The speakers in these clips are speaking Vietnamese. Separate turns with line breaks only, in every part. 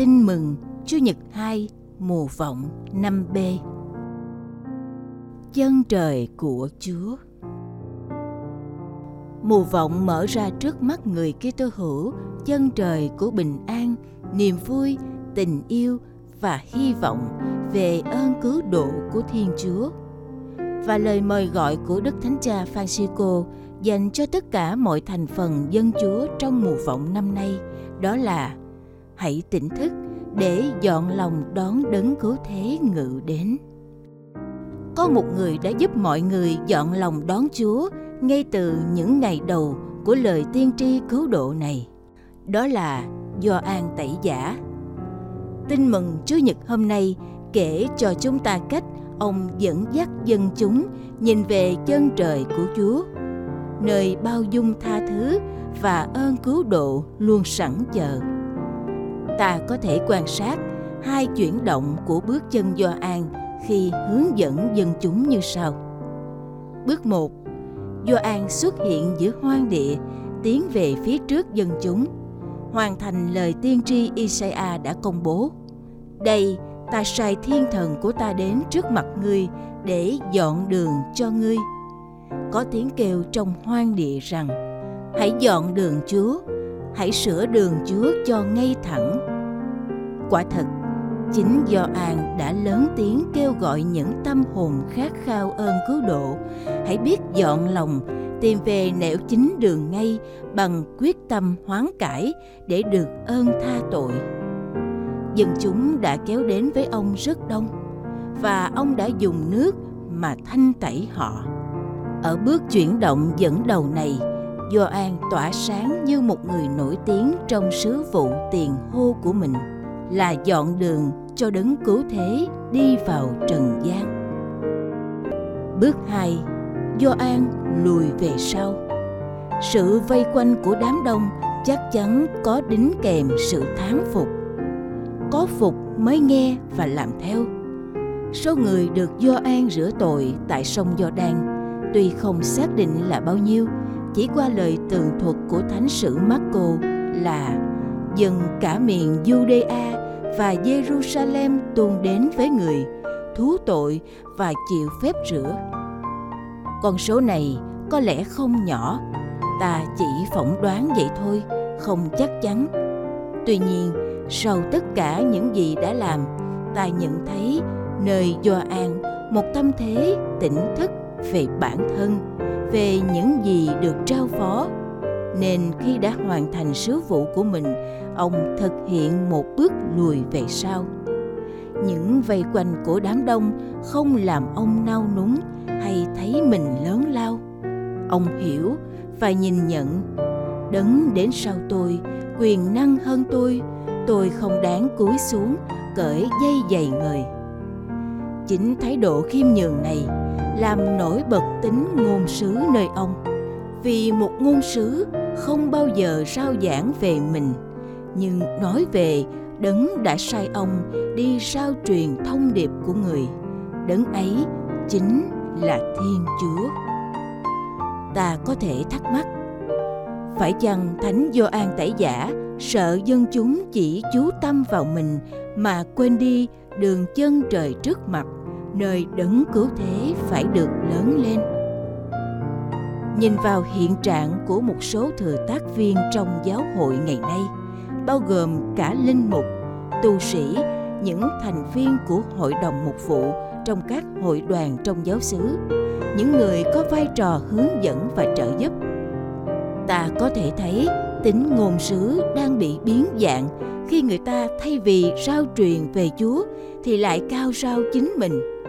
Tin mừng Chủ nhật 2 Mùa vọng 5B Chân trời của Chúa Mùa vọng mở ra trước mắt người Kitô hữu chân trời của bình an, niềm vui, tình yêu và hy vọng về ơn cứu độ của Thiên Chúa. Và lời mời gọi của Đức Thánh Cha Francisco dành cho tất cả mọi thành phần dân Chúa trong mùa vọng năm nay đó là hãy tỉnh thức để dọn lòng đón đấng cứu thế ngự đến. Có một người đã giúp mọi người dọn lòng đón Chúa ngay từ những ngày đầu của lời tiên tri cứu độ này. Đó là do an Tẩy Giả. Tin mừng Chúa Nhật hôm nay kể cho chúng ta cách ông dẫn dắt dân chúng nhìn về chân trời của Chúa, nơi bao dung tha thứ và ơn cứu độ luôn sẵn chờ ta có thể quan sát hai chuyển động của bước chân do an khi hướng dẫn dân chúng như sau. Bước 1. an xuất hiện giữa hoang địa, tiến về phía trước dân chúng, hoàn thành lời tiên tri Isaiah đã công bố. Đây, ta sai thiên thần của ta đến trước mặt ngươi để dọn đường cho ngươi. Có tiếng kêu trong hoang địa rằng, hãy dọn đường Chúa, hãy sửa đường Chúa cho ngay thẳng. Quả thật, chính do An đã lớn tiếng kêu gọi những tâm hồn khát khao ơn cứu độ, hãy biết dọn lòng, tìm về nẻo chính đường ngay bằng quyết tâm hoán cải để được ơn tha tội. Dân chúng đã kéo đến với ông rất đông và ông đã dùng nước mà thanh tẩy họ. Ở bước chuyển động dẫn đầu này, Gioan tỏa sáng như một người nổi tiếng trong sứ vụ tiền hô của mình là dọn đường cho đấng cứu thế đi vào trần gian. Bước 2. Gioan lùi về sau. Sự vây quanh của đám đông chắc chắn có đính kèm sự thán phục. Có phục mới nghe và làm theo. Số người được Gioan rửa tội tại sông Giođan tuy không xác định là bao nhiêu, chỉ qua lời tường thuật của thánh sử Marco là dân cả miền Judea và Jerusalem tuôn đến với người thú tội và chịu phép rửa. Con số này có lẽ không nhỏ, ta chỉ phỏng đoán vậy thôi, không chắc chắn. Tuy nhiên, sau tất cả những gì đã làm, ta nhận thấy nơi do an một tâm thế tỉnh thức về bản thân, về những gì được trao phó. Nên khi đã hoàn thành sứ vụ của mình, ông thực hiện một bước lùi về sau. Những vây quanh của đám đông không làm ông nao núng hay thấy mình lớn lao. Ông hiểu và nhìn nhận, đấng đến sau tôi, quyền năng hơn tôi tôi không đáng cúi xuống cởi dây giày người. Chính thái độ khiêm nhường này làm nổi bật tính ngôn sứ nơi ông. Vì một ngôn sứ không bao giờ rao giảng về mình, nhưng nói về đấng đã sai ông đi rao truyền thông điệp của người. Đấng ấy chính là thiên chúa. Ta có thể thắc mắc, phải chăng thánh Gioan tẩy giả sợ dân chúng chỉ chú tâm vào mình mà quên đi đường chân trời trước mặt? Nơi đấng cứu thế phải được lớn lên. Nhìn vào hiện trạng của một số thừa tác viên trong giáo hội ngày nay, bao gồm cả linh mục, tu sĩ, những thành viên của hội đồng mục vụ trong các hội đoàn trong giáo xứ, những người có vai trò hướng dẫn và trợ giúp. Ta có thể thấy tính ngôn sứ đang bị biến dạng. Khi người ta thay vì rao truyền về chúa thì lại cao rao chính mình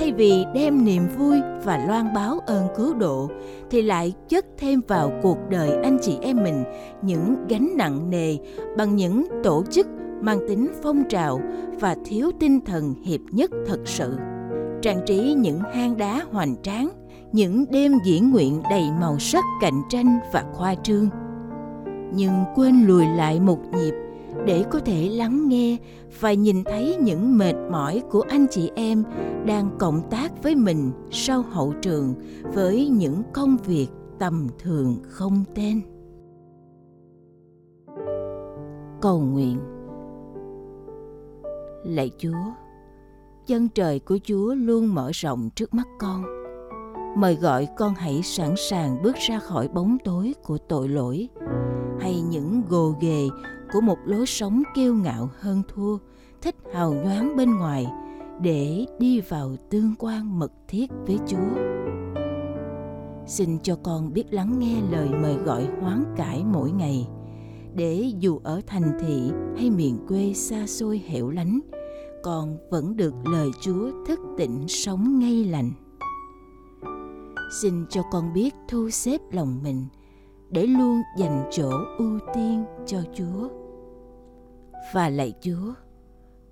thay vì đem niềm vui và loan báo ơn cứu độ, thì lại chất thêm vào cuộc đời anh chị em mình những gánh nặng nề bằng những tổ chức mang tính phong trào và thiếu tinh thần hiệp nhất thật sự. Trang trí những hang đá hoành tráng, những đêm diễn nguyện đầy màu sắc cạnh tranh và khoa trương. Nhưng quên lùi lại một nhịp để có thể lắng nghe và nhìn thấy những mệt mỏi của anh chị em đang cộng tác với mình sau hậu trường với những công việc tầm thường không tên. Cầu nguyện. Lạy chúa, chân trời của chúa luôn mở rộng trước mắt con. Mời gọi con hãy sẵn sàng bước ra khỏi bóng tối của tội lỗi hay những gồ ghề của một lối sống kiêu ngạo hơn thua, thích hào nhoáng bên ngoài, để đi vào tương quan mật thiết với chúa. Xin cho con biết lắng nghe lời mời gọi hoán cải mỗi ngày, để dù ở thành thị hay miền quê xa xôi hẻo lánh, con vẫn được lời chúa thức tỉnh sống ngay lành. Xin cho con biết thu xếp lòng mình để luôn dành chỗ ưu tiên cho chúa và lạy chúa,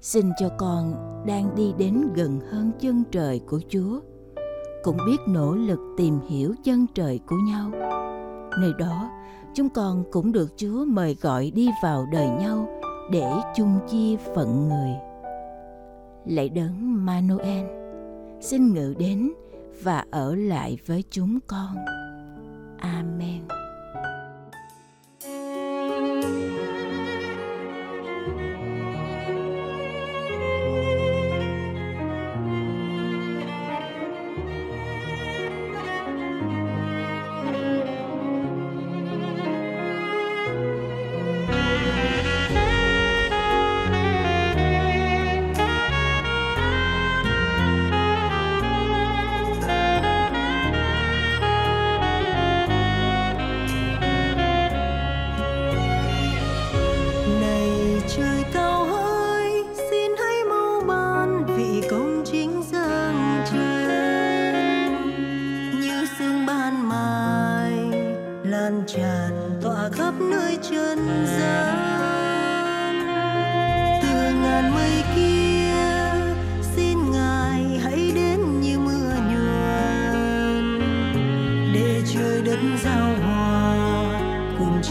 xin cho con đang đi đến gần hơn chân trời của chúa, cũng biết nỗ lực tìm hiểu chân trời của nhau nơi đó, chúng con cũng được chúa mời gọi đi vào đời nhau để chung chia phận người lạy đấng Manoel, xin ngự đến và ở lại với chúng con. Amen.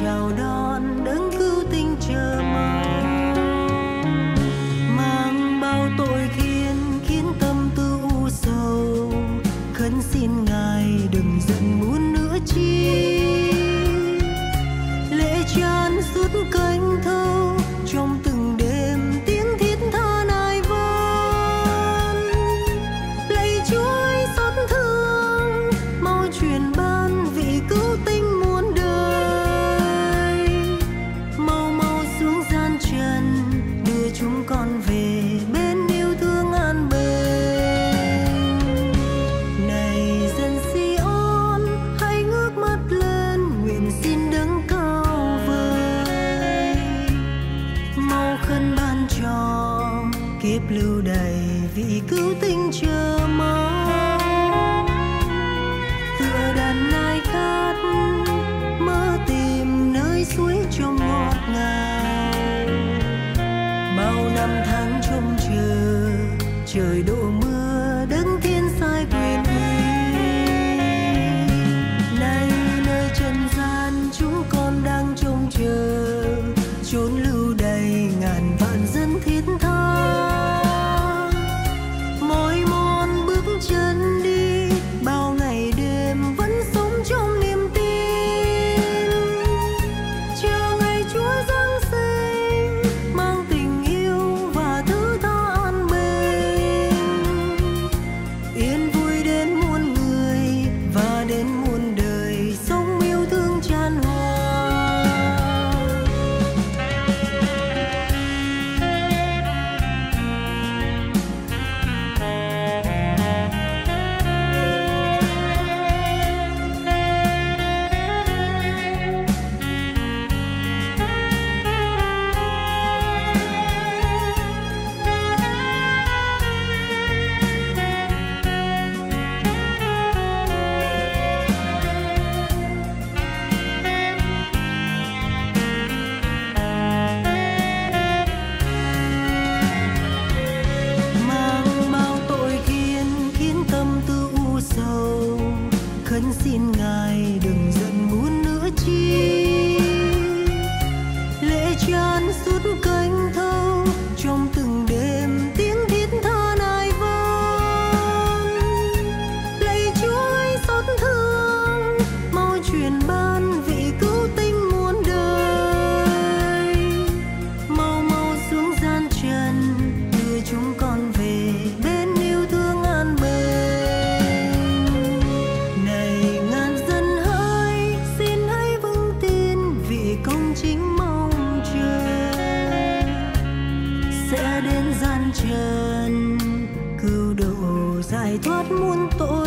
Vì cứu đôi mưa thoát muôn tội.